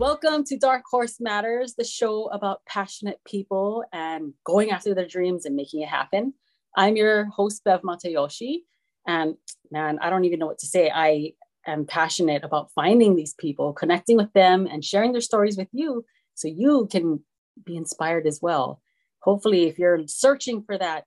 Welcome to Dark Horse Matters, the show about passionate people and going after their dreams and making it happen. I'm your host, Bev Matayoshi. And man, I don't even know what to say. I am passionate about finding these people, connecting with them, and sharing their stories with you so you can be inspired as well. Hopefully, if you're searching for that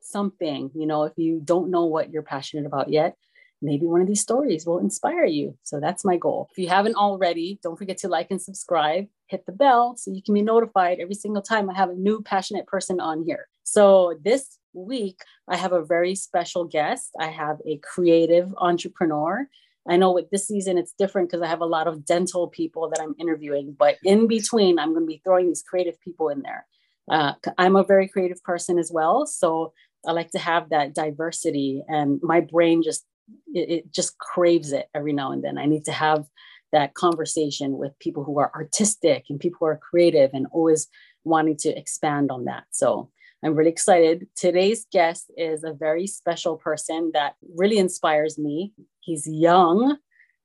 something, you know, if you don't know what you're passionate about yet, maybe one of these stories will inspire you. So that's my goal. If you haven't already, don't forget to like and subscribe, hit the bell so you can be notified every single time I have a new passionate person on here. So this week, I have a very special guest. I have a creative entrepreneur. I know with this season it's different because I have a lot of dental people that I'm interviewing, but in between, I'm going to be throwing these creative people in there. Uh, I'm a very creative person as well. So I like to have that diversity, and my brain just it, it just craves it every now and then. I need to have that conversation with people who are artistic and people who are creative and always wanting to expand on that. So I'm really excited. Today's guest is a very special person that really inspires me. He's young,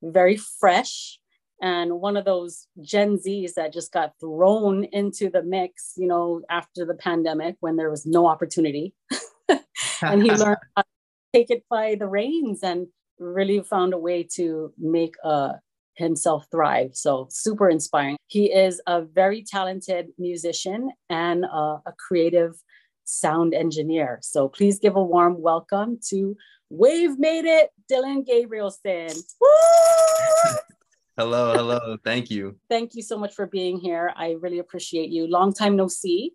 very fresh, and one of those Gen Zs that just got thrown into the mix, you know, after the pandemic when there was no opportunity. and he learned how to take it by the reins and really found a way to make uh, himself thrive. So super inspiring. He is a very talented musician and a, a creative sound engineer. So please give a warm welcome to Wave Made It, Dylan Gabrielson. hello, hello. Thank you. Thank you so much for being here. I really appreciate you. Long time no see.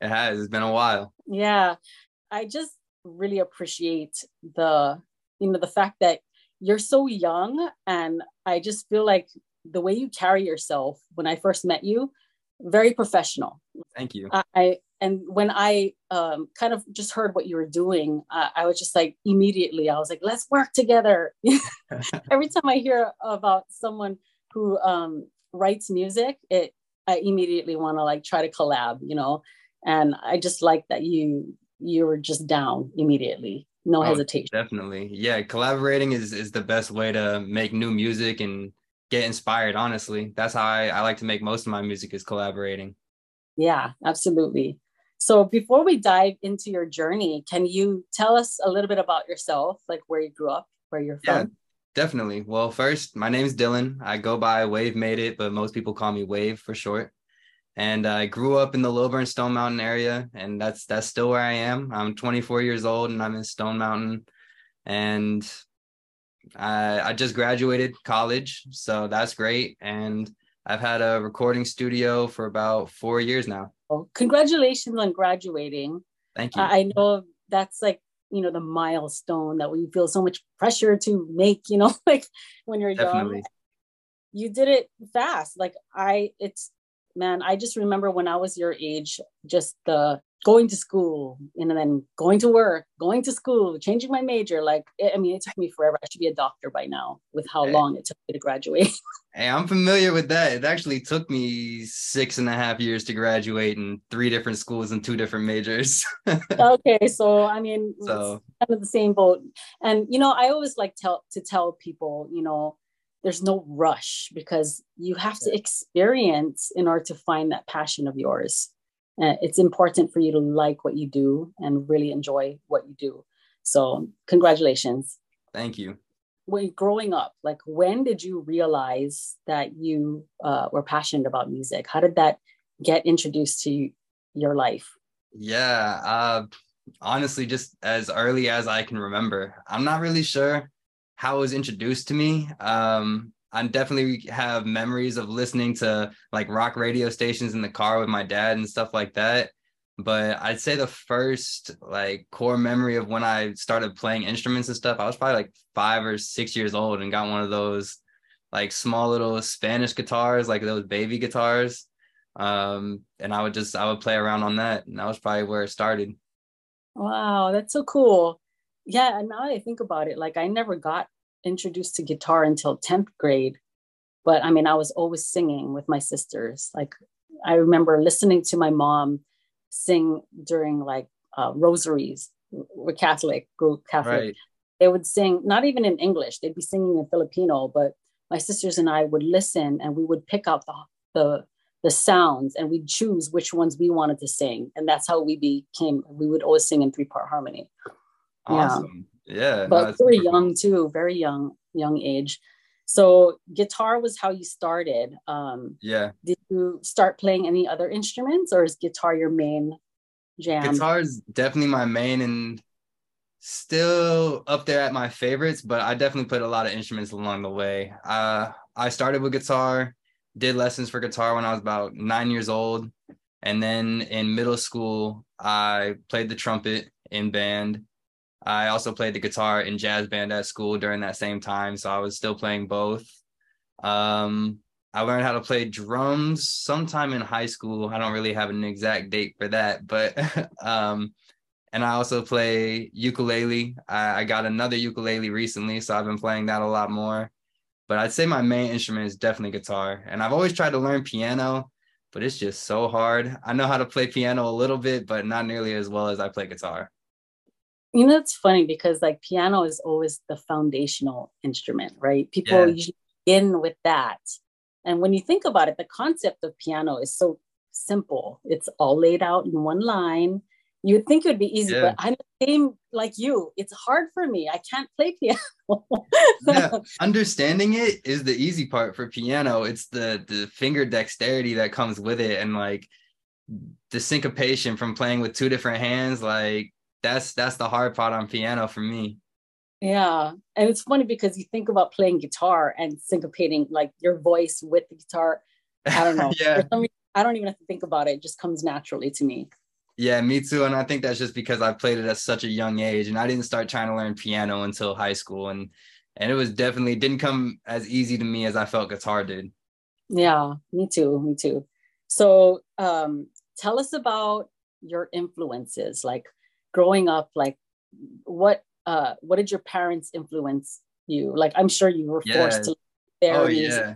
It has. It's been a while. Yeah. I just really appreciate the, you know, the fact that you're so young and I just feel like the way you carry yourself when I first met you, very professional. Thank you. I and when I um, kind of just heard what you were doing, uh, I was just like immediately I was like, let's work together. Every time I hear about someone who um, writes music, it I immediately want to like try to collab, you know. And I just like that you you were just down immediately, no oh, hesitation. Definitely, yeah. Collaborating is is the best way to make new music and get inspired. Honestly, that's how I, I like to make most of my music is collaborating. Yeah, absolutely. So before we dive into your journey, can you tell us a little bit about yourself, like where you grew up, where you're from? Yeah, definitely. Well, first, my name is Dylan. I go by Wave Made It, but most people call me Wave for short. And I grew up in the Lilburn Stone Mountain area, and that's that's still where I am. I'm 24 years old, and I'm in Stone Mountain, and I, I just graduated college, so that's great. And I've had a recording studio for about four years now. Well, congratulations on graduating. Thank you. I know that's like, you know, the milestone that we feel so much pressure to make, you know, like when you're Definitely. young. You did it fast. Like I, it's, man, I just remember when I was your age, just the going to school and then going to work, going to school, changing my major. Like, I mean, it took me forever. I should be a doctor by now with how long it took me to graduate. hey, I'm familiar with that. It actually took me six and a half years to graduate in three different schools and two different majors. okay. So, I mean, so. kind of the same boat. And, you know, I always like tell to tell people, you know, there's no rush because you have to experience in order to find that passion of yours uh, it's important for you to like what you do and really enjoy what you do. So, congratulations. Thank you. When growing up, like when did you realize that you uh, were passionate about music? How did that get introduced to your life? Yeah, uh, honestly, just as early as I can remember. I'm not really sure how it was introduced to me. Um, I definitely have memories of listening to like rock radio stations in the car with my dad and stuff like that. But I'd say the first like core memory of when I started playing instruments and stuff, I was probably like five or six years old and got one of those like small little Spanish guitars, like those baby guitars. Um, and I would just I would play around on that. And that was probably where it started. Wow, that's so cool. Yeah, and now I think about it, like I never got introduced to guitar until 10th grade. But I mean, I was always singing with my sisters. Like, I remember listening to my mom sing during like uh, rosaries. We're Catholic, group Catholic. Right. They would sing, not even in English, they'd be singing in Filipino, but my sisters and I would listen and we would pick out the the the sounds and we'd choose which ones we wanted to sing and that's how we became we would always sing in three part harmony awesome. Yeah, yeah but no, very young too very young young age. So guitar was how you started um yeah. did you start playing any other instruments or is guitar your main jam? Guitar is definitely my main and still up there at my favorites but i definitely played a lot of instruments along the way. Uh i started with guitar did lessons for guitar when I was about nine years old. And then in middle school, I played the trumpet in band. I also played the guitar in jazz band at school during that same time. So I was still playing both. Um, I learned how to play drums sometime in high school. I don't really have an exact date for that, but um, and I also play ukulele. I, I got another ukulele recently, so I've been playing that a lot more but I'd say my main instrument is definitely guitar. And I've always tried to learn piano, but it's just so hard. I know how to play piano a little bit, but not nearly as well as I play guitar. You know, it's funny because like piano is always the foundational instrument, right? People yeah. usually begin with that. And when you think about it, the concept of piano is so simple. It's all laid out in one line You'd think it would be easy, yeah. but I'm the same like you. It's hard for me. I can't play piano. yeah, understanding it is the easy part for piano. It's the the finger dexterity that comes with it, and like the syncopation from playing with two different hands. Like that's that's the hard part on piano for me. Yeah, and it's funny because you think about playing guitar and syncopating like your voice with the guitar. I don't know. yeah. Reason, I don't even have to think about it. It just comes naturally to me. Yeah, me too. And I think that's just because I played it at such a young age and I didn't start trying to learn piano until high school. And and it was definitely didn't come as easy to me as I felt guitar did. Yeah, me too. Me too. So um tell us about your influences, like growing up, like what uh what did your parents influence you? Like I'm sure you were forced to their oh, music. Yeah.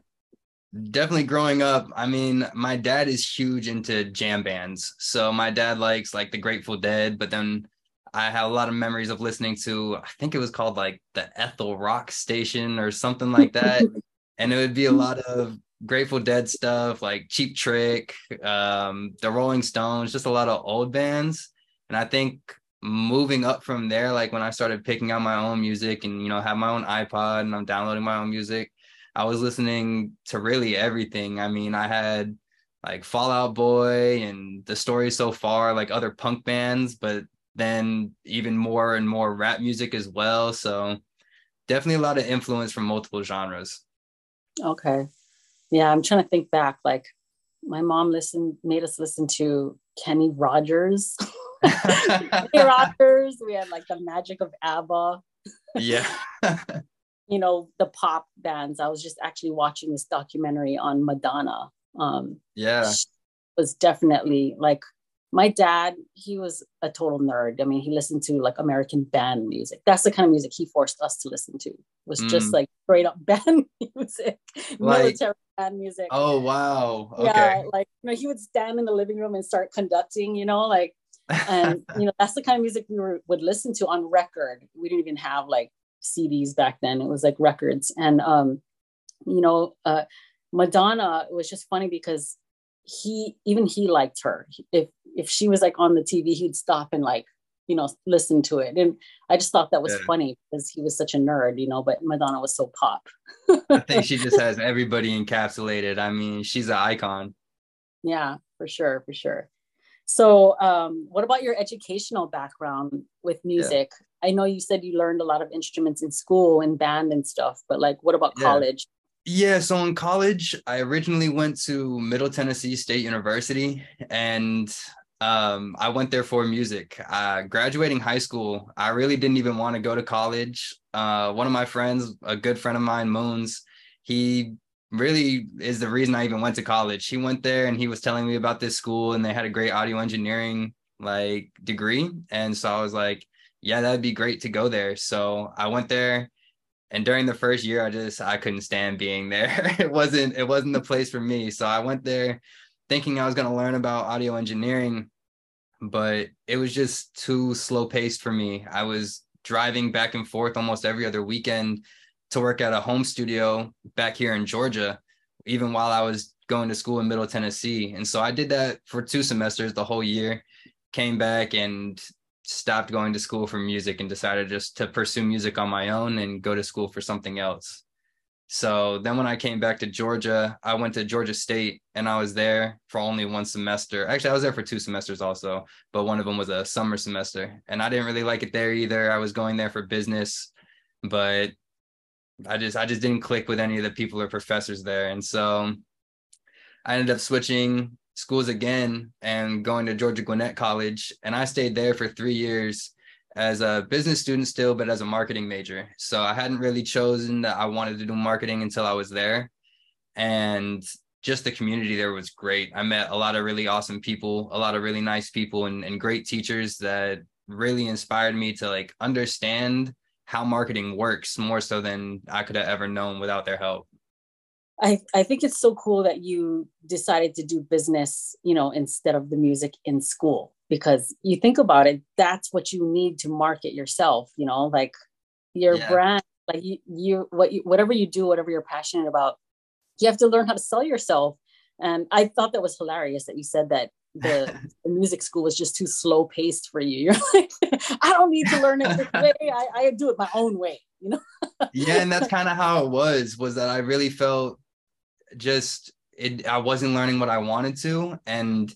Definitely growing up i mean my dad is huge into jam bands. So my dad likes like the grateful dead but then i have a lot of memories of listening to i think it was called like the ethel rock station or something like that. And it would be a lot of grateful dead stuff like cheap trick um the rolling stones just a lot of old bands. And i think moving up from there like when i started picking out my own music and you know have my own ipod and i'm downloading my own music I was listening to really everything. I mean, I had like Fall Out Boy and The Story So Far, like other punk bands, but then even more and more rap music as well. So definitely a lot of influence from multiple genres. Okay. Yeah, I'm trying to think back. Like my mom listened, made us listen to Kenny Rogers. Rogers. We had like the magic of ABBA. Yeah. you know the pop bands i was just actually watching this documentary on madonna um yeah was definitely like my dad he was a total nerd i mean he listened to like american band music that's the kind of music he forced us to listen to was mm. just like straight up band music like, military band music oh wow okay. yeah like you know he would stand in the living room and start conducting you know like and you know that's the kind of music we were, would listen to on record we didn't even have like CDs back then. It was like records. And, um, you know, uh, Madonna was just funny because he, even he liked her. If, if she was like on the TV, he'd stop and like, you know, listen to it. And I just thought that was yeah. funny because he was such a nerd, you know, but Madonna was so pop. I think she just has everybody encapsulated. I mean, she's an icon. Yeah, for sure, for sure. So, um, what about your educational background with music? I know you said you learned a lot of instruments in school and band and stuff, but like, what about yeah. college? Yeah, so in college, I originally went to Middle Tennessee State University, and um, I went there for music. Uh, graduating high school, I really didn't even want to go to college. Uh, one of my friends, a good friend of mine, Moons, he really is the reason I even went to college. He went there and he was telling me about this school, and they had a great audio engineering like degree, and so I was like, yeah, that'd be great to go there. So I went there and during the first year I just I couldn't stand being there. it wasn't it wasn't the place for me. So I went there thinking I was going to learn about audio engineering, but it was just too slow paced for me. I was driving back and forth almost every other weekend to work at a home studio back here in Georgia. even while I was going to school in Middle Tennessee. And so I did that for two semesters, the whole year, came back and stopped going to school for music and decided just to pursue music on my own and go to school for something else. So then when I came back to Georgia, I went to Georgia State and I was there for only one semester. Actually, I was there for two semesters also, but one of them was a summer semester. And I didn't really like it there either. I was going there for business, but I just I just didn't click with any of the people or professors there. And so I ended up switching schools again and going to Georgia Gwinnett College. And I stayed there for three years as a business student still, but as a marketing major. So I hadn't really chosen that I wanted to do marketing until I was there. And just the community there was great. I met a lot of really awesome people, a lot of really nice people and, and great teachers that really inspired me to like understand how marketing works more so than I could have ever known without their help. I, I think it's so cool that you decided to do business, you know, instead of the music in school because you think about it, that's what you need to market yourself, you know, like your yeah. brand, like you, you what you whatever you do, whatever you're passionate about, you have to learn how to sell yourself. And I thought that was hilarious that you said that the, the music school was just too slow paced for you. You're like, I don't need to learn it this way. I, I do it my own way, you know? yeah, and that's kind of how it was, was that I really felt just it I wasn't learning what I wanted to. And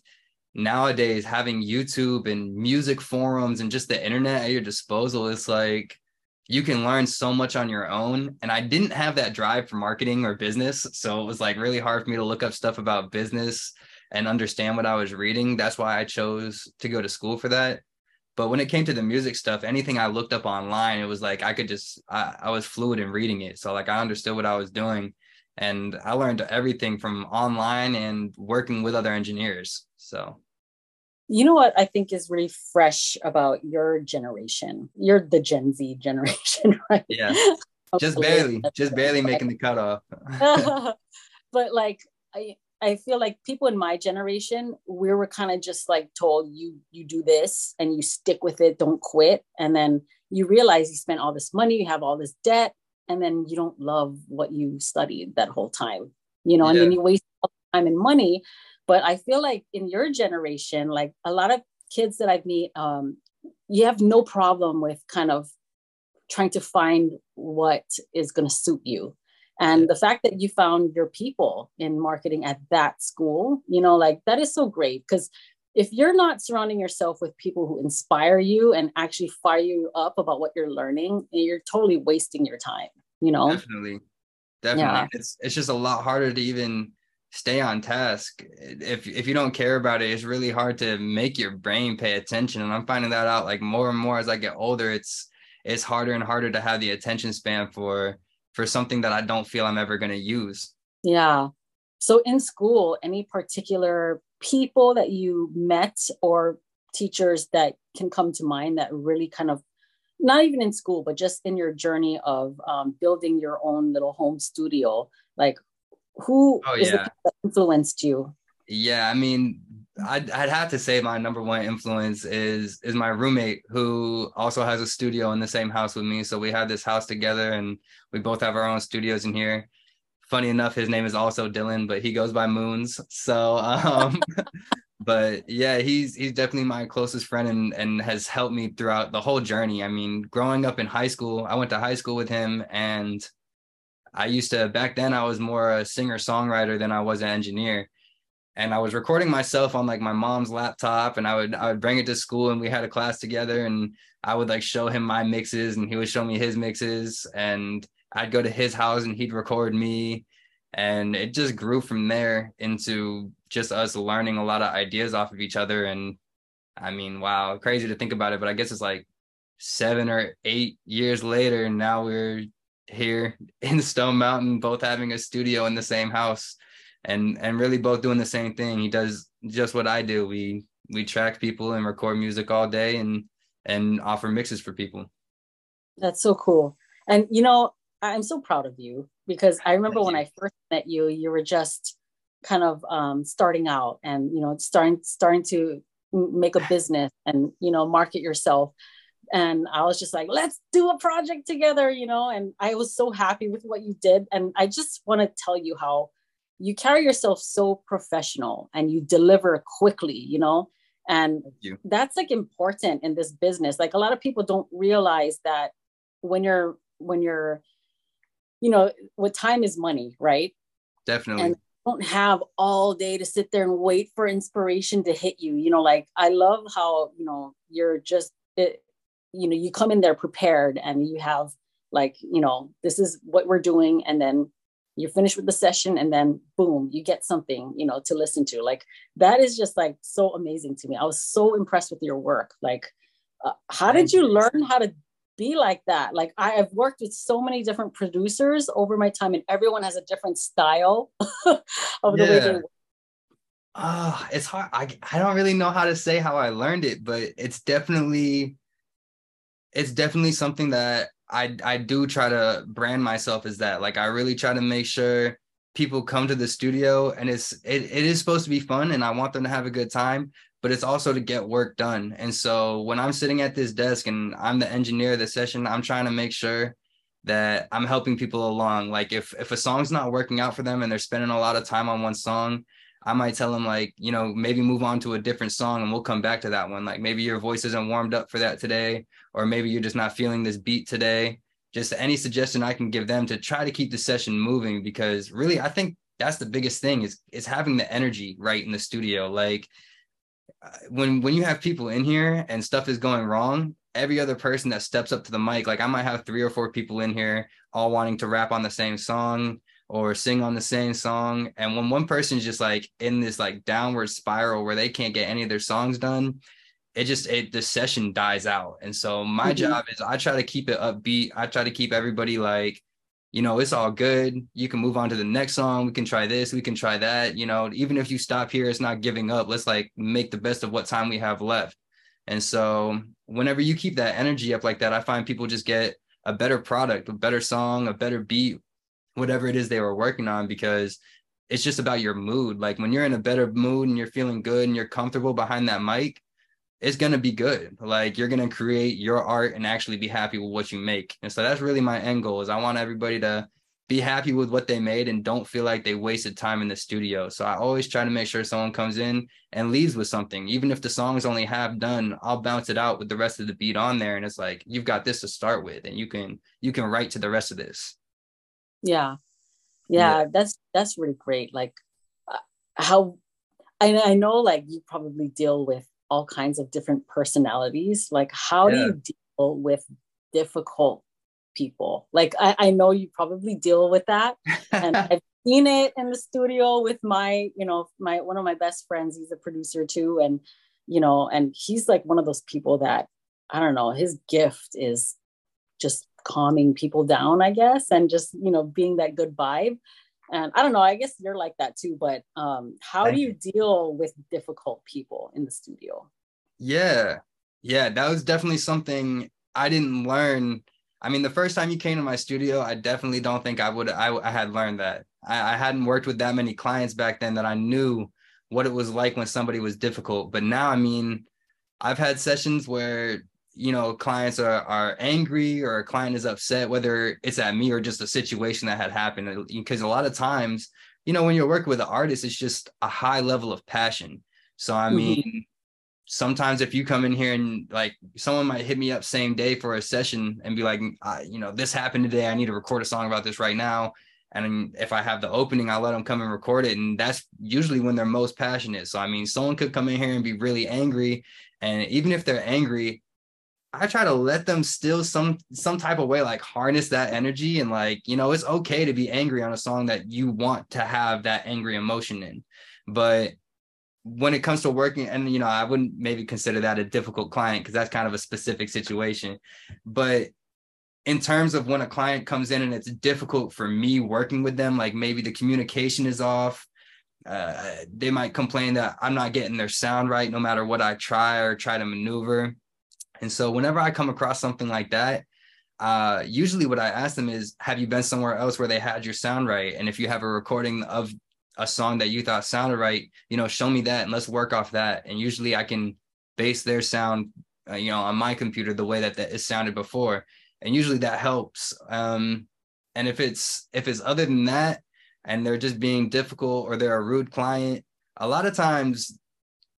nowadays having YouTube and music forums and just the internet at your disposal, it's like you can learn so much on your own. And I didn't have that drive for marketing or business. So it was like really hard for me to look up stuff about business and understand what I was reading. That's why I chose to go to school for that. But when it came to the music stuff, anything I looked up online, it was like I could just I, I was fluid in reading it. So like I understood what I was doing and I learned everything from online and working with other engineers. So, you know what I think is really fresh about your generation? You're the Gen Z generation, right? Yeah, just barely, just barely making the cutoff. but like, I I feel like people in my generation, we were kind of just like told you you do this and you stick with it, don't quit, and then you realize you spent all this money, you have all this debt, and then you don't love what you studied that whole time you know? Yeah. and then you waste time and money but i feel like in your generation like a lot of kids that i've met um, you have no problem with kind of trying to find what is going to suit you and the fact that you found your people in marketing at that school you know like that is so great because if you're not surrounding yourself with people who inspire you and actually fire you up about what you're learning, you're totally wasting your time, you know? Definitely. Definitely. Yeah. It's it's just a lot harder to even stay on task. If if you don't care about it, it's really hard to make your brain pay attention. And I'm finding that out like more and more as I get older. It's it's harder and harder to have the attention span for for something that I don't feel I'm ever gonna use. Yeah. So in school, any particular people that you met or teachers that can come to mind that really kind of not even in school but just in your journey of um, building your own little home studio like who oh, yeah. influenced you yeah i mean I'd, I'd have to say my number one influence is is my roommate who also has a studio in the same house with me so we have this house together and we both have our own studios in here funny enough, his name is also Dylan, but he goes by Moons. So, um, but yeah, he's he's definitely my closest friend and and has helped me throughout the whole journey. I mean, growing up in high school, I went to high school with him, and I used to back then I was more a singer songwriter than I was an engineer. And I was recording myself on like my mom's laptop, and I would I would bring it to school, and we had a class together, and I would like show him my mixes, and he would show me his mixes, and I'd go to his house and he'd record me. And it just grew from there into just us learning a lot of ideas off of each other. And I mean, wow, crazy to think about it, but I guess it's like seven or eight years later, and now we're here in Stone Mountain, both having a studio in the same house and and really both doing the same thing. He does just what I do. We we track people and record music all day and and offer mixes for people. That's so cool. And you know, I'm so proud of you because I remember Thank when you. I first met you, you were just kind of um, starting out and you know starting starting to make a business and you know market yourself. And I was just like, let's do a project together, you know. And I was so happy with what you did. And I just want to tell you how you carry yourself so professional and you deliver quickly, you know, and that's like important in this business. Like a lot of people don't realize that when you're when you're you know what time is money right? Definitely. And don't have all day to sit there and wait for inspiration to hit you. You know like i love how you know you're just it, you know you come in there prepared and you have like you know this is what we're doing and then you're finished with the session and then boom you get something you know to listen to like that is just like so amazing to me i was so impressed with your work like uh, how did you learn how to be like that. Like I have worked with so many different producers over my time, and everyone has a different style of the yeah. way they work. Ah, it's hard. I, I don't really know how to say how I learned it, but it's definitely it's definitely something that I I do try to brand myself as that. Like I really try to make sure people come to the studio and it's it, it is supposed to be fun and I want them to have a good time, but it's also to get work done. And so when I'm sitting at this desk and I'm the engineer of the session, I'm trying to make sure that I'm helping people along. Like if if a song's not working out for them and they're spending a lot of time on one song, I might tell them like, you know, maybe move on to a different song and we'll come back to that one. Like maybe your voice isn't warmed up for that today, or maybe you're just not feeling this beat today. Just any suggestion I can give them to try to keep the session moving because really I think that's the biggest thing is is having the energy right in the studio. Like uh, when when you have people in here and stuff is going wrong, every other person that steps up to the mic, like I might have three or four people in here all wanting to rap on the same song or sing on the same song. And when one person's just like in this like downward spiral where they can't get any of their songs done, it just it the session dies out. And so my mm-hmm. job is I try to keep it upbeat. I try to keep everybody like you know, it's all good. You can move on to the next song. We can try this, we can try that. You know, even if you stop here, it's not giving up. Let's like make the best of what time we have left. And so, whenever you keep that energy up like that, I find people just get a better product, a better song, a better beat, whatever it is they were working on, because it's just about your mood. Like when you're in a better mood and you're feeling good and you're comfortable behind that mic, it's going to be good. Like you're going to create your art and actually be happy with what you make. And so that's really my end goal is I want everybody to be happy with what they made and don't feel like they wasted time in the studio. So I always try to make sure someone comes in and leaves with something. Even if the song's only half done, I'll bounce it out with the rest of the beat on there and it's like you've got this to start with and you can you can write to the rest of this. Yeah. Yeah, yeah. that's that's really great. Like uh, how I I know like you probably deal with all kinds of different personalities. Like, how yeah. do you deal with difficult people? Like, I, I know you probably deal with that. And I've seen it in the studio with my, you know, my one of my best friends. He's a producer too. And, you know, and he's like one of those people that I don't know, his gift is just calming people down, I guess, and just, you know, being that good vibe. And i don't know i guess you're like that too but um how Thank do you, deal with difficult people in the studio? Yeah. Yeah that was definitely something i didn't learn. I mean the first time you came to my studio i definitely don't think i would i, I had learned that. I, I hadn't worked with that many clients back then that i knew what it was like when somebody was difficult. But now i mean i've had sessions where you know clients are are angry or a client is upset whether it's at me or just a situation that had happened because a lot of times you know when you're working with an artist it's just a high level of passion so i mm-hmm. mean mm-hmm. sometimes if you come in here and like someone might hit me up same day for a session and be like you know this happened today i need to record a song about this right now and if i have the opening i let them come and record it and that's usually when they're most passionate so i mean someone could come in here and be really angry and even if they're angry I try to let them still some some type of way like harness that energy and like you know it's okay to be angry on a song that you want to have that angry emotion in. But when it comes to working and you know I wouldn't maybe consider that a difficult client because that's kind of a specific situation. But in terms of when a client comes in and it's difficult for me working with them like maybe the communication is off uh, they might complain that I'm not getting their sound right no matter what I try or try to maneuver and so whenever I come across something like that, uh, usually what I ask them is, have you been somewhere else where they had your sound right? And if you have a recording of a song that you thought sounded right, you know, show me that and let's work off that. And usually I can base their sound, uh, you know, on my computer the way that, that it sounded before. And usually that helps. Um, and if it's if it's other than that, and they're just being difficult or they're a rude client, a lot of times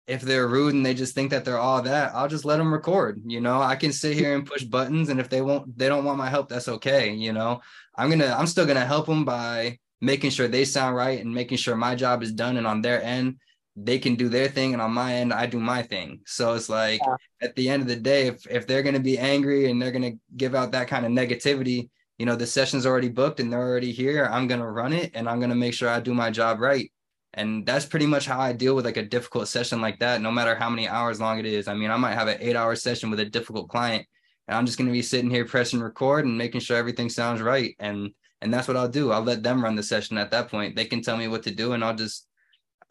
if they're rude and they just think that they're all that, I'll just let them record. You know, I can sit here and push buttons, and if they won't, they don't want my help, that's okay. You know, I'm gonna, I'm still gonna help them by making sure they sound right and making sure my job is done. And on their end, they can do their thing, and on my end, I do my thing. So it's like yeah. at the end of the day, if if they're gonna be angry and they're gonna give out that kind of negativity, you know, the session's already booked and they're already here. I'm gonna run it, and I'm gonna make sure I do my job right and that's pretty much how I deal with like a difficult session like that, no matter how many hours long it is. I mean, I might have an eight hour session with a difficult client, and I'm just going to be sitting here pressing record and making sure everything sounds right. And and that's what I'll do. I'll let them run the session at that point. They can tell me what to do, and I'll just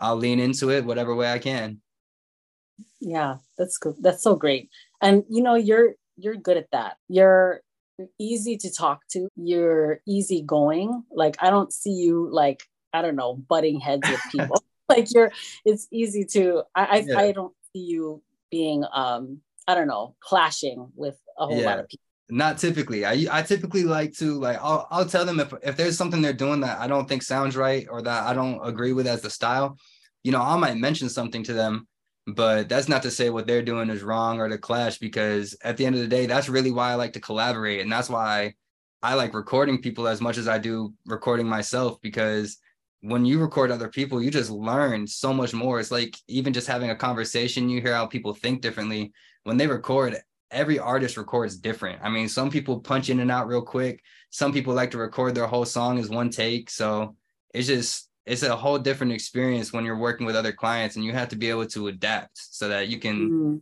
I'll lean into it whatever way I can. Yeah, that's good. That's so great. And you know, you're you're good at that. You're easy to talk to. You're easygoing. Like I don't see you like I don't know, butting heads with people. like you're, it's easy to, I, I, yeah. I, don't see you being, um, I don't know, clashing with a whole yeah. lot of people. Not typically. I, I typically like to like I'll I'll tell them if if there's something they're doing that I don't think sounds right or that I don't agree with as the style, you know, I might mention something to them, but that's not to say what they're doing is wrong or to clash because at the end of the day, that's really why I like to collaborate. And that's why I like recording people as much as I do recording myself because when you record other people, you just learn so much more. It's like even just having a conversation, you hear how people think differently. When they record, every artist records different. I mean, some people punch in and out real quick. Some people like to record their whole song as one take. So it's just it's a whole different experience when you're working with other clients and you have to be able to adapt so that you can mm.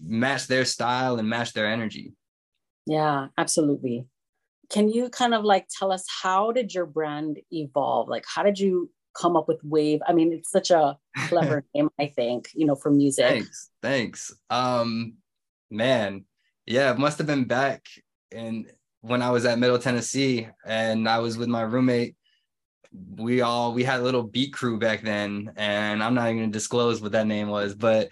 match their style and match their energy. Yeah, absolutely can you kind of like tell us how did your brand evolve? Like how did you come up with wave? I mean it's such a clever name i think you know for music. Thanks thanks. Um man yeah it must have been back in when i was at middle tennessee and i was with my roommate. We all we had a little beat crew back then and i'm not even gonna disclose what that name was but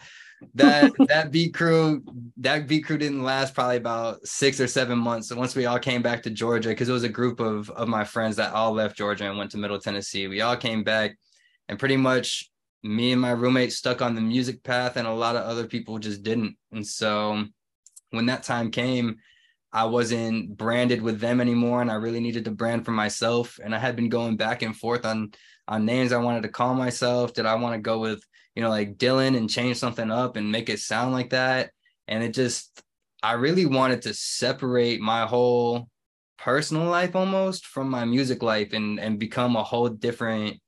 that that beat crew that beat crew didn't last probably about six or seven months. So once we all came back to Georgia, because it was a group of of my friends that all left Georgia and went to Middle Tennessee, we all came back, and pretty much me and my roommate stuck on the music path, and a lot of other people just didn't. And so when that time came, I wasn't branded with them anymore, and I really needed to brand for myself. And I had been going back and forth on on names I wanted to call myself. Did I want to go with you know, like Dylan and change something up and make it sound like that. And it just, I really wanted to separate my whole personal life almost from my music life and and become a whole different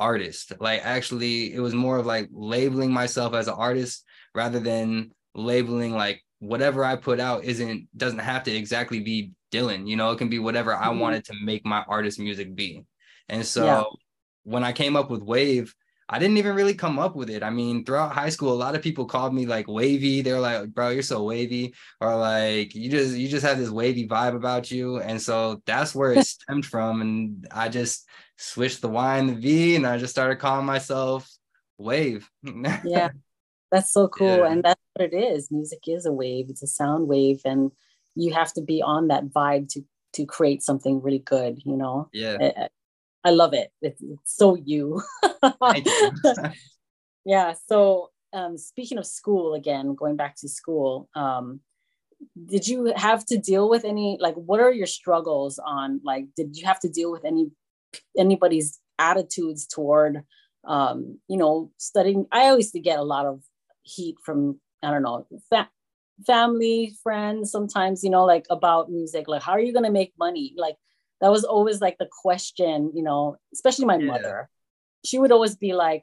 artist. Like actually it was more of like labeling myself as an artist rather than labeling like whatever I put out isn't doesn't have to exactly be Dylan, you know, it can be whatever I mm-hmm. wanted to make my artist music be. And so yeah. when I came up with Wave, I didn't even really come up with it. I mean, throughout high school, a lot of people called me like wavy. They're like, bro, you're so wavy, or like you just you just have this wavy vibe about you. And so that's where it stemmed from. And I just switched the Y and the V and I just started calling myself wave. yeah. That's so cool. Yeah. And that's what it is. Music is a wave, it's a sound wave. And you have to be on that vibe to to create something really good, you know? Yeah. Eh, eh, I love it. It's, it's so you. yeah. So um, speaking of school again, going back to school, um, did you have to deal with any like what are your struggles on like did you have to deal with any anybody's attitudes toward um you know studying i always get a lot of heat from i don't know fa- family friends sometimes you know like about music like how are you going to make money like that was always like the question, you know, especially my yeah. mother. She would always be like,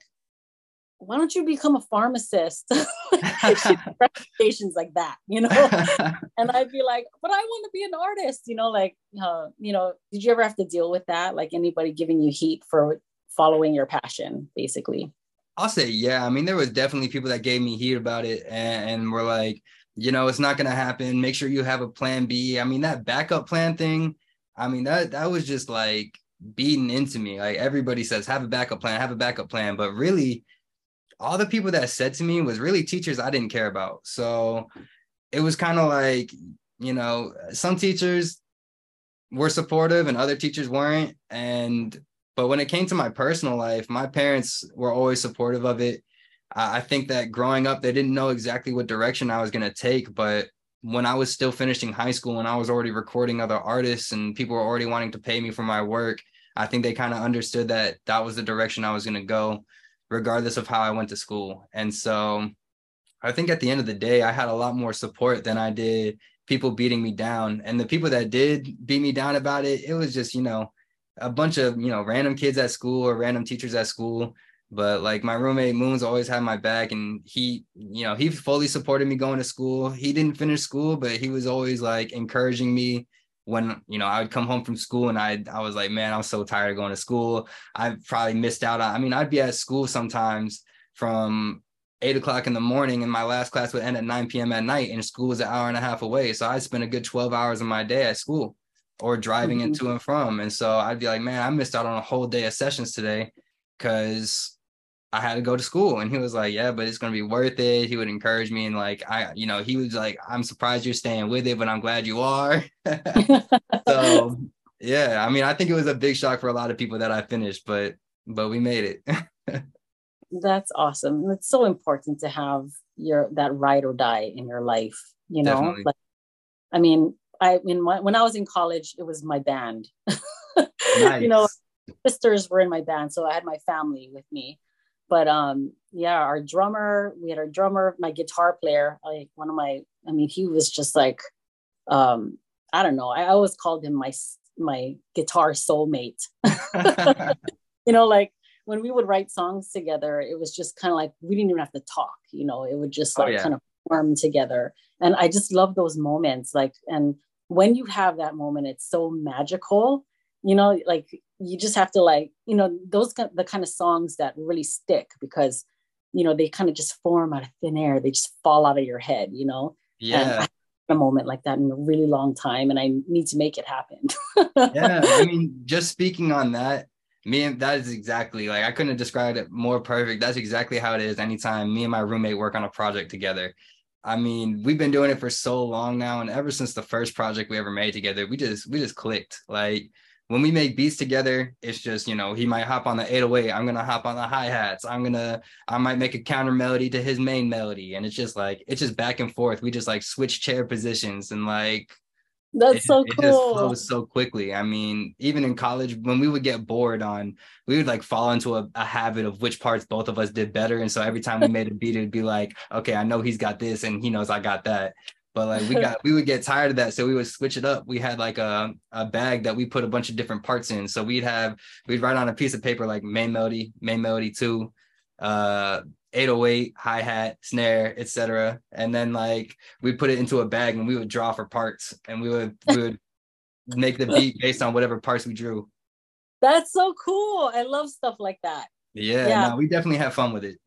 why don't you become a pharmacist? recommendations like that, you know? and I'd be like, but I want to be an artist, you know, like, uh, you know, did you ever have to deal with that? Like anybody giving you heat for following your passion, basically? I'll say, yeah. I mean, there was definitely people that gave me heat about it and, and were like, you know, it's not going to happen. Make sure you have a plan B. I mean, that backup plan thing, I mean, that that was just like beaten into me. Like everybody says, have a backup plan, have a backup plan. But really, all the people that said to me was really teachers I didn't care about. So it was kind of like, you know, some teachers were supportive and other teachers weren't. And but when it came to my personal life, my parents were always supportive of it. I think that growing up, they didn't know exactly what direction I was going to take. But when I was still finishing high school and I was already recording other artists and people were already wanting to pay me for my work, I think they kind of understood that that was the direction I was going to go, regardless of how I went to school. And so I think at the end of the day, I had a lot more support than I did people beating me down. And the people that did beat me down about it, it was just, you know, a bunch of, you know, random kids at school or random teachers at school. But like my roommate Moons always had my back and he, you know, he fully supported me going to school. He didn't finish school, but he was always like encouraging me when you know I would come home from school and I I was like, man, I'm so tired of going to school. I probably missed out on. I mean, I'd be at school sometimes from eight o'clock in the morning, and my last class would end at 9 p.m. at night, and school was an hour and a half away. So I spent a good 12 hours of my day at school or driving mm-hmm. into and from. And so I'd be like, man, I missed out on a whole day of sessions today because I had to go to school. And he was like, yeah, but it's going to be worth it. He would encourage me. And like, I, you know, he was like, I'm surprised you're staying with it, but I'm glad you are. so yeah, I mean, I think it was a big shock for a lot of people that I finished, but, but we made it. That's awesome. It's so important to have your, that ride or die in your life, you know, like, I mean, I mean, when I was in college, it was my band. nice. You know, sisters were in my band, so I had my family with me but um yeah our drummer we had our drummer my guitar player like one of my i mean he was just like um i don't know. I always called him my my guitar soulmate. You know like when we would write songs together it was just kind of like we didn't even have to talk you know it would just like oh, yeah. kind of form together. And i just love those moments like and when you have that moment it's so magical you know like you just have to like you know those the kind of songs that really stick because you know they kind of just form out of thin air. They just fall out of your head you know? Yeah. A moment like that in a really long time and i need to make it happen. Yeah i mean just speaking on that me and that is exactly like i couldn't have described it more perfect. That's exactly how it is anytime me and my roommate work on a project together. I mean, we've been doing it for so long now, and ever since the first project we ever made together, we just we just clicked. Like when we make beats together, it's just, you know, he might hop on the 808. I'm going to hop on the hi hats. I'm going to, I might make a counter melody to his main melody. And it's just like, it's just back and forth. We just like switch chair positions and like, that's it, so cool. It just flows so quickly. I mean, even in college, when we would get bored on, we would like fall into a, a habit of which parts both of us did better. And so every time we made a beat, it'd be like, okay, I know he's got this and he knows I got that but like we got we would get tired of that so we would switch it up. We had like a, a bag that we put a bunch of different parts in. So we'd have we'd write on a piece of paper like main melody main melody two uh 808 hi-hat snare etc and then like we put it into a bag and we would draw for parts and we would we would make the beat based on whatever parts we drew. That's so cool. I love stuff like that. Yeah, yeah. no we definitely have fun with it.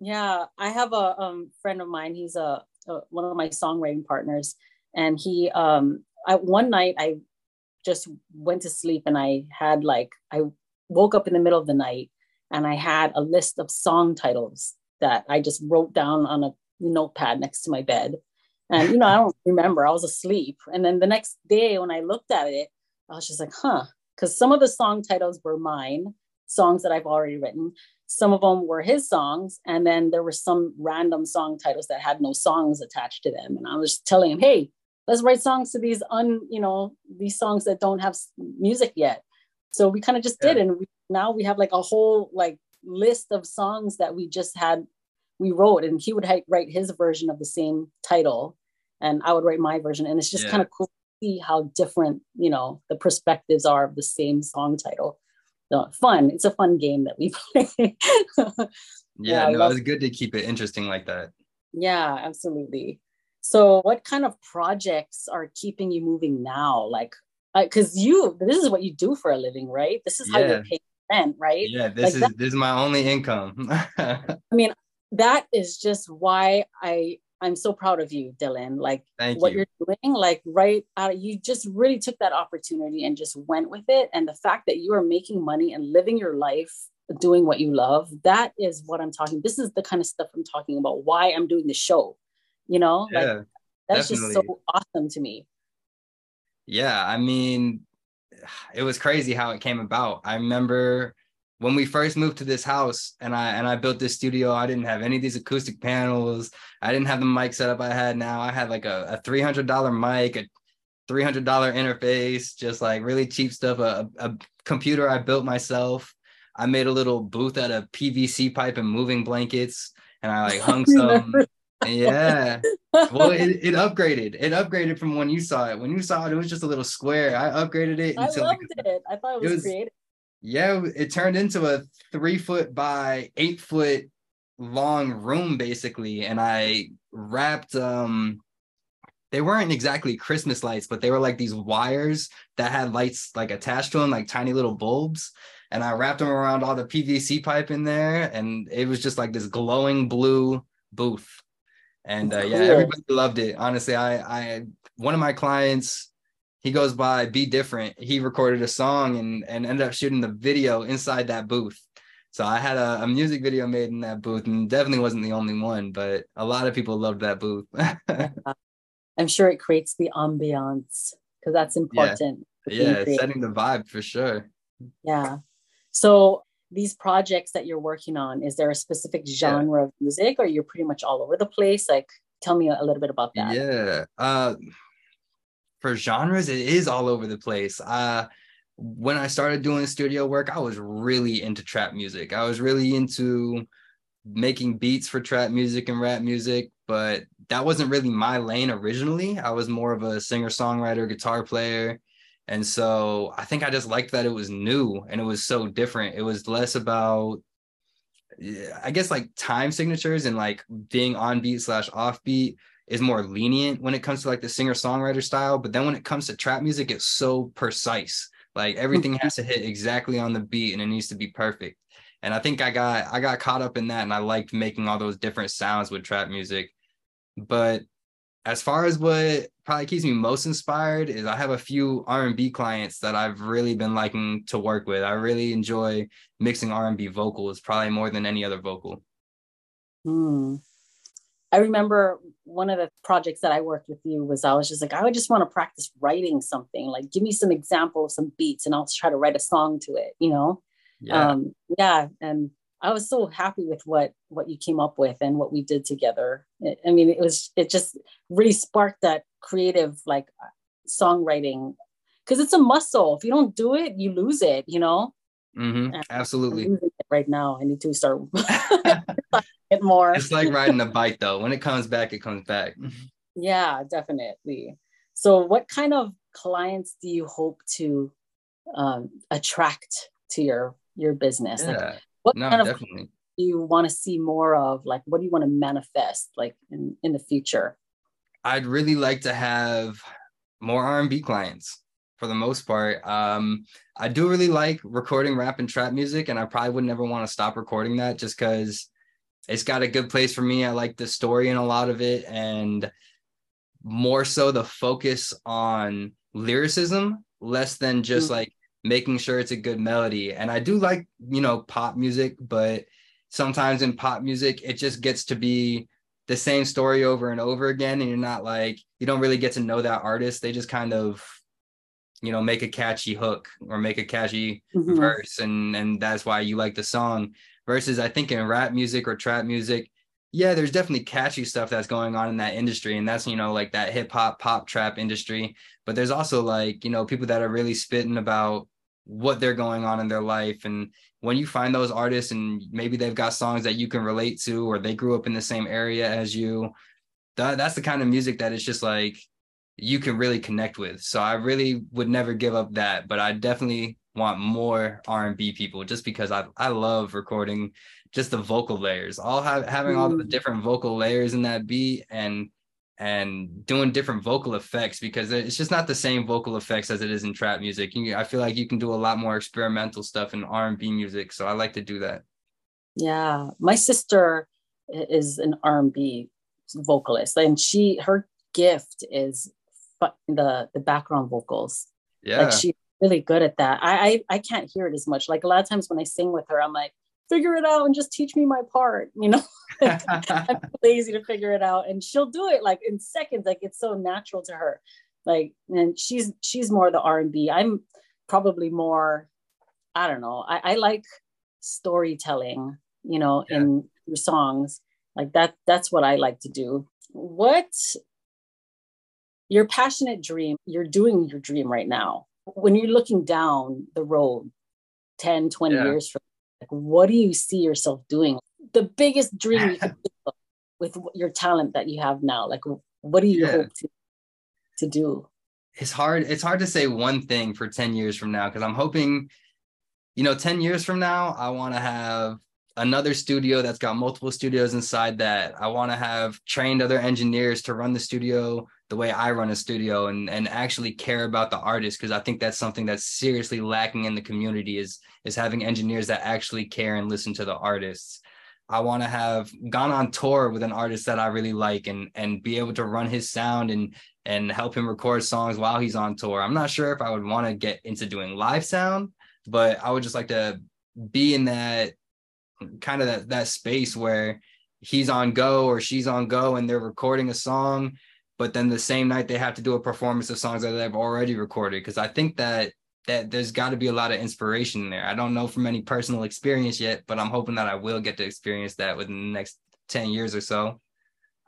Yeah i have a um, friend of mine he's a uh, one of my songwriting partners, and he um I, one night I just went to sleep and I had like I woke up in the middle of the night and I had a list of song titles that I just wrote down on a notepad next to my bed. And you know, I don't remember, I was asleep. And then the next day when I looked at it, I was just like, huh, because some of the song titles were mine, songs that I've already written some of them were his songs and then there were some random song titles that had no songs attached to them and i was telling him hey let's write songs to these un you know these songs that don't have music yet so we kind of just yeah. did and we, now we have like a whole like list of songs that we just had we wrote and he would write his version of the same title and i would write my version and it's just yeah. kind of cool to see how different you know the perspectives are of the same song title fun. It's a fun game that we play. yeah, yeah, no, love- it's good to keep it interesting like that. Yeah, absolutely. So, what kind of projects are keeping you moving now? Like, because uh, you, this is what you do for a living, right? This is how yeah. you're paying rent, right? Yeah, this like is that, this is my only income. I mean, that is just why I I'm so proud of you, Dylan. Like Thank what you. are doing, like right out, you just really took that opportunity and just went with it. And the fact that you are making money and living your life doing what you love, that is what I'm talking. This is the kind of stuff I'm talking about. Why I'm doing the show, you know, yeah, like that's definitely. just so awesome to me. Yeah, I mean, it was crazy how it came about. I remember when we first moved to this house and I and I built this studio, I didn't have any of these acoustic panels. I didn't have the mic setup I had now. I had like a, a $300 mic, a $300 interface, just like really cheap stuff, a, a computer I built myself. I made a little booth out of PVC pipe and moving blankets and I like hung some yeah. Well, it, it upgraded. It upgraded from when you saw it. When you saw it, it was just a little square. I upgraded it. I loved like, it. I thought it was, it was creative. Yeah, it turned into a three foot by eight foot long room basically, and I wrapped um they weren't exactly Christmas lights, but they were like these wires that had lights like attached to them, like tiny little bulbs. And I wrapped them around all the PVC pipe in there, and it was just like this glowing blue booth and uh, yeah, everybody loved it. Honestly, I I one of my clients, he goes by Be Different. He recorded a song and and ended up shooting the video inside that booth. So I had a, a music video made in that booth, and definitely wasn't the only one, but a lot of people loved that booth. I'm sure it creates the ambiance because that's important. Yeah, yeah setting the vibe for sure. Yeah. So these projects that you're working on is there a specific genre yeah. of music or you're pretty much all over the place like tell me a little bit about that yeah uh for genres it is all over the place. Uh when i started doing studio work i was really into trap music. I was really into making beats for trap music and rap music but that wasn't really my lane originally. I was more of a singer songwriter guitar player. And so I think I just liked that it was new and it was so different. It was less about, I guess, like time signatures and like being on beat slash off beat is more lenient when it comes to like the singer songwriter style. But then when it comes to trap music, it's so precise. Like everything has to hit exactly on the beat and it needs to be perfect. And I think I got I got caught up in that and I liked making all those different sounds with trap music. But as far as what probably keeps me most inspired is I have a few R&B clients that I've really been liking to work with. I really enjoy mixing R&B vocals probably more than any other vocal. Hmm. I remember one of the projects that I worked with you was I was just like, I would just want to practice writing something. Like, give me some example of some beats and I'll try to write a song to it, you know? Yeah. Um, yeah. And I was so happy with what what you came up with and what we did together. I mean, it was it just really sparked that creative like songwriting because it's a muscle. If you don't do it, you lose it. You know. Mm-hmm. Absolutely. right now, I need to start it more. It's like riding a bike, though. When it comes back, it comes back. Yeah, definitely. So, what kind of clients do you hope to um, attract to your your business? Yeah. Like, what no, kind of definitely. do you want to see more of? Like, what do you want to manifest like in, in the future? I'd really like to have more R&B clients for the most part. Um, I do really like recording rap and trap music, and I probably would never want to stop recording that just because it's got a good place for me. I like the story in a lot of it, and more so the focus on lyricism, less than just mm-hmm. like making sure it's a good melody. And I do like, you know, pop music, but sometimes in pop music, it just gets to be the same story over and over again. And you're not like, you don't really get to know that artist. They just kind of, you know, make a catchy hook or make a catchy mm-hmm. verse. And, and that's why you like the song. Versus, I think in rap music or trap music, yeah, there's definitely catchy stuff that's going on in that industry. And that's, you know, like that hip hop, pop, trap industry. But there's also like, you know, people that are really spitting about what they're going on in their life. And when you find those artists and maybe they've got songs that you can relate to or they grew up in the same area as you, that, that's the kind of music that it's just like you can really connect with. So I really would never give up that, but I definitely want more R&B people just because I I love recording just the vocal layers. All have, having all the mm. different vocal layers in that beat and and doing different vocal effects because it's just not the same vocal effects as it is in trap music. You, I feel like you can do a lot more experimental stuff in R&B music, so I like to do that. Yeah, my sister is an R&B vocalist and she her gift is the the background vocals. Yeah. Like she's really good at that. I, I I can't hear it as much. Like a lot of times when I sing with her, I'm like, figure it out and just teach me my part you know i'm lazy to figure it out and she'll do it like in seconds like it's so natural to her like and she's she's more the r&b i'm probably more, I don't know. I, I like storytelling, you know, yeah. in your songs. Like that, that's what I like to do. What your passionate dream, you're doing your dream right now. When you're looking down the road 10, 20 yeah. years from like, what do you see yourself doing? The biggest dream you could do with your talent that you have now. Like what do you yeah. hope to, to do? It's hard, it's hard to say one thing for 10 years from now because I'm hoping, you know, 10 years from now, I want to have another studio that's got multiple studios inside that. I want to have trained other engineers to run the studio the way I run a studio and and actually care about the artist because I think that's something that's seriously lacking in the community is is having engineers that actually care and listen to the artists. I want to have gone on tour with an artist that I really like and and be able to run his sound and and help him record songs while he's on tour. I'm not sure if I would want to get into doing live sound, but I would just like to be in that kind of that, that space where he's on go or she's on go and they're recording a song but then the same night they have to do a performance of songs that they've already recorded. Because i think that that there's got to be a lot of inspiration there. I don't know from any personal experience yet but i'm hoping that i will get to experience that within the next 10 years or so.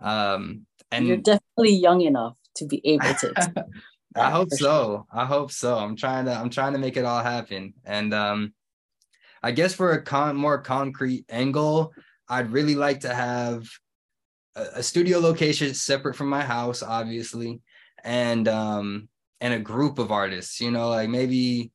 Um and you're definitely young enough to be able to i hope so. sure. i hope so. I'm trying to i'm trying to make it all happen. And um i guess for a con more concrete angle i'd really like to have a, studio location separate from my house, obviously, and um and a group of artists. You know, like maybe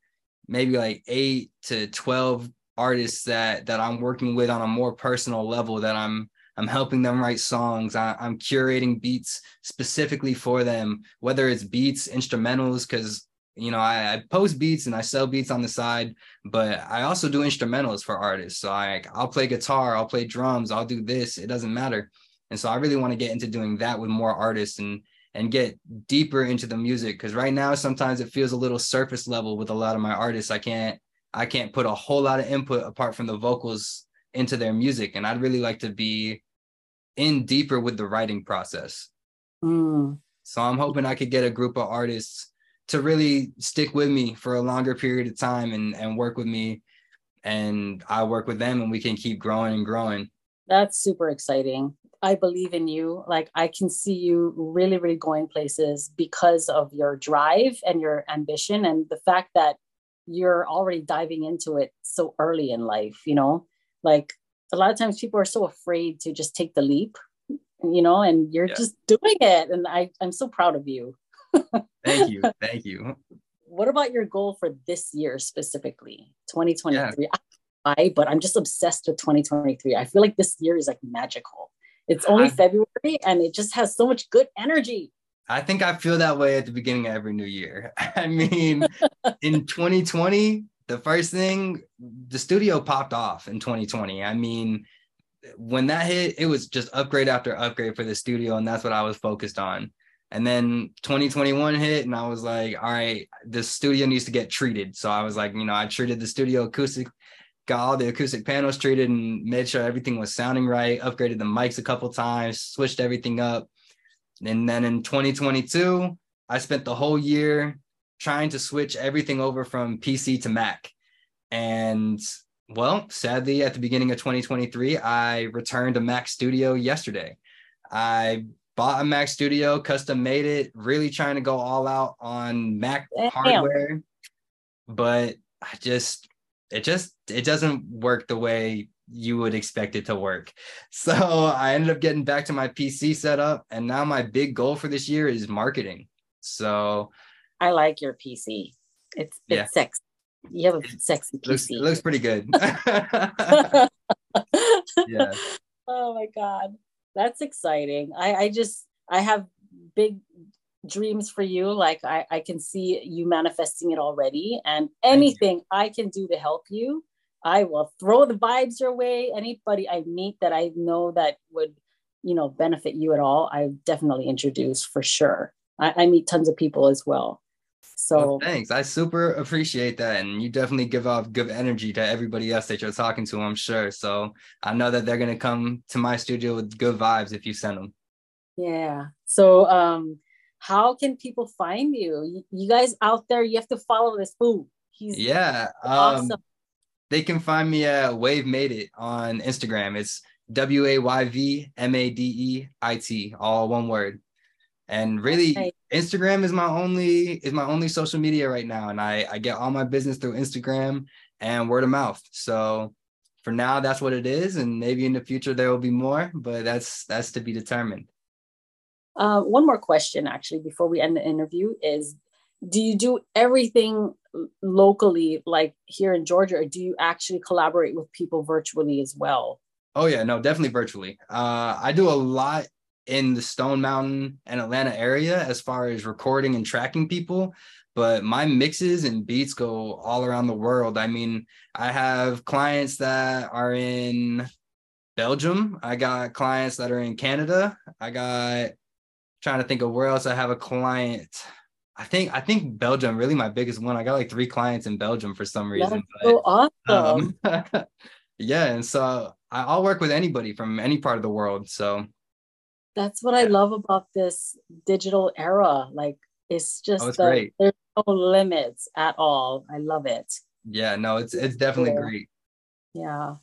maybe like eight to twelve artists that that I'm working with on a more personal level that I'm I'm helping them write songs. I, am curating beats specifically for them, whether it's beats, instrumentals, because you know I, I, post beats and I sell beats on the side, but I also do instrumentals for artists. So I I'll play guitar, I'll play drums, I'll do this. It doesn't matter. And so I really want to get into doing that with more artists and and get deeper into the music because right now sometimes it feels a little surface level with a lot of my artists. I can't I can't put a whole lot of input apart from the vocals into their music and I'd really like to be in deeper with the writing process. Mm. So I'm hoping I could get a group of artists to really stick with me for a longer period of time and and work with me and I work with them and we can keep growing and growing. That's super exciting. I believe in you. Like I can see you really, really going places because of your drive and your ambition and the fact that you're already diving into it so early in life, you know? Like a lot of times people are so afraid to just take the leap, you know, and you're yeah. just doing it. And I, I'm so proud of you. Thank you. Thank you. What about your goal for this year specifically, 2023? Yeah. I, but I'm just obsessed with 2023. I feel like this year is like magical. It's only I, February and it just has so much good energy. I think I feel that way at the beginning of every new year. I mean, in 2020, the first thing, the studio popped off in 2020. I mean, when that hit, it was just upgrade after upgrade for the studio, and that's what I was focused on. And then 2021 hit, and I was like, all right, the studio needs to get treated. So I was like, you know, I treated the studio acoustic got all the acoustic panels treated and made sure everything was sounding right, upgraded the mics a couple times, switched everything up. And then in 2022, I spent the whole year trying to switch everything over from PC to Mac. And well, sadly, at the beginning of 2023, I returned a Mac Studio yesterday. I bought a Mac Studio, custom made it, really trying to go all out on Mac Damn. hardware. But I just it just it doesn't work the way you would expect it to work. So I ended up getting back to my PC setup and now my big goal for this year is marketing. So I like your PC. It's it's yeah. sexy. You have a sexy PC. Looks, it looks pretty good. yeah. Oh my god. That's exciting. I I just I have big dreams for you. Like I, I can see you manifesting it already. And anything i can do to help you i will throw the vibes your way. Anybody i meet that i know that would you know benefit you at all i definitely introduce for sure. I, I meet tons of people as well so well, thanks i super appreciate that and you definitely give off good energy to everybody else that you're talking to i'm sure so i know that they're going to come to my studio with good vibes if you send them yeah so um how can people find you? You guys out there, you have to follow this food. He's yeah. Um, awesome. They can find me at Wayv Made It on Instagram. It's W A Y V M A D E I T, all one word. And really, okay. Instagram is my only is my only social media right now, and I I get all my business through Instagram and word of mouth. So for now, that's what it is, and maybe in the future there will be more, but that's that's to be determined. Uh, one more question, actually, before we end the interview is: Do you do everything locally, like here in Georgia, or do you actually collaborate with people virtually as well? Oh yeah, no, definitely virtually. Uh, I do a lot in the Stone Mountain and Atlanta area as far as recording and tracking people, but my mixes and beats go all around the world. I mean, I have clients that are in Belgium. I got clients that are in Canada. I got trying to think of where else I have a client. I think I think Belgium really my biggest one. I got like three clients in Belgium for some reason. That's but, so awesome. Um, yeah, and so I'll work with anybody from any part of the world. So that's what yeah. I love about this digital era. Like it's just oh, it's the, great. there's no limits at all. I love it. Yeah, no, it's it's definitely yeah. great. Yeah.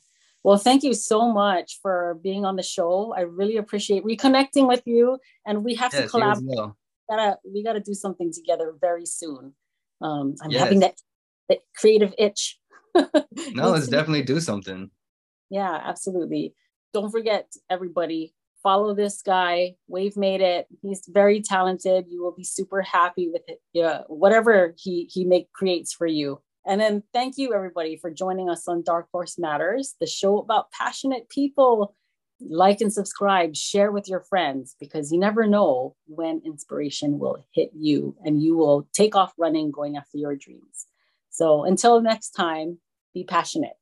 Well, thank you so much for being on the show. I really appreciate reconnecting with you, and we have yes, to collaborate. Well. We gotta we gotta do something together very soon. Um, I'm yes. having that, that creative itch. no, let's definitely do something. Yeah, absolutely. Don't forget, everybody, follow this guy. Wayv made it. He's very talented. You will be super happy with it. Yeah, whatever he he make creates for you. And then thank you everybody for joining us on Dark Horse Matters, the show about passionate people. Like and subscribe, share with your friends because you never know when inspiration will hit you and you will take off running going after your dreams. So until next time, be passionate.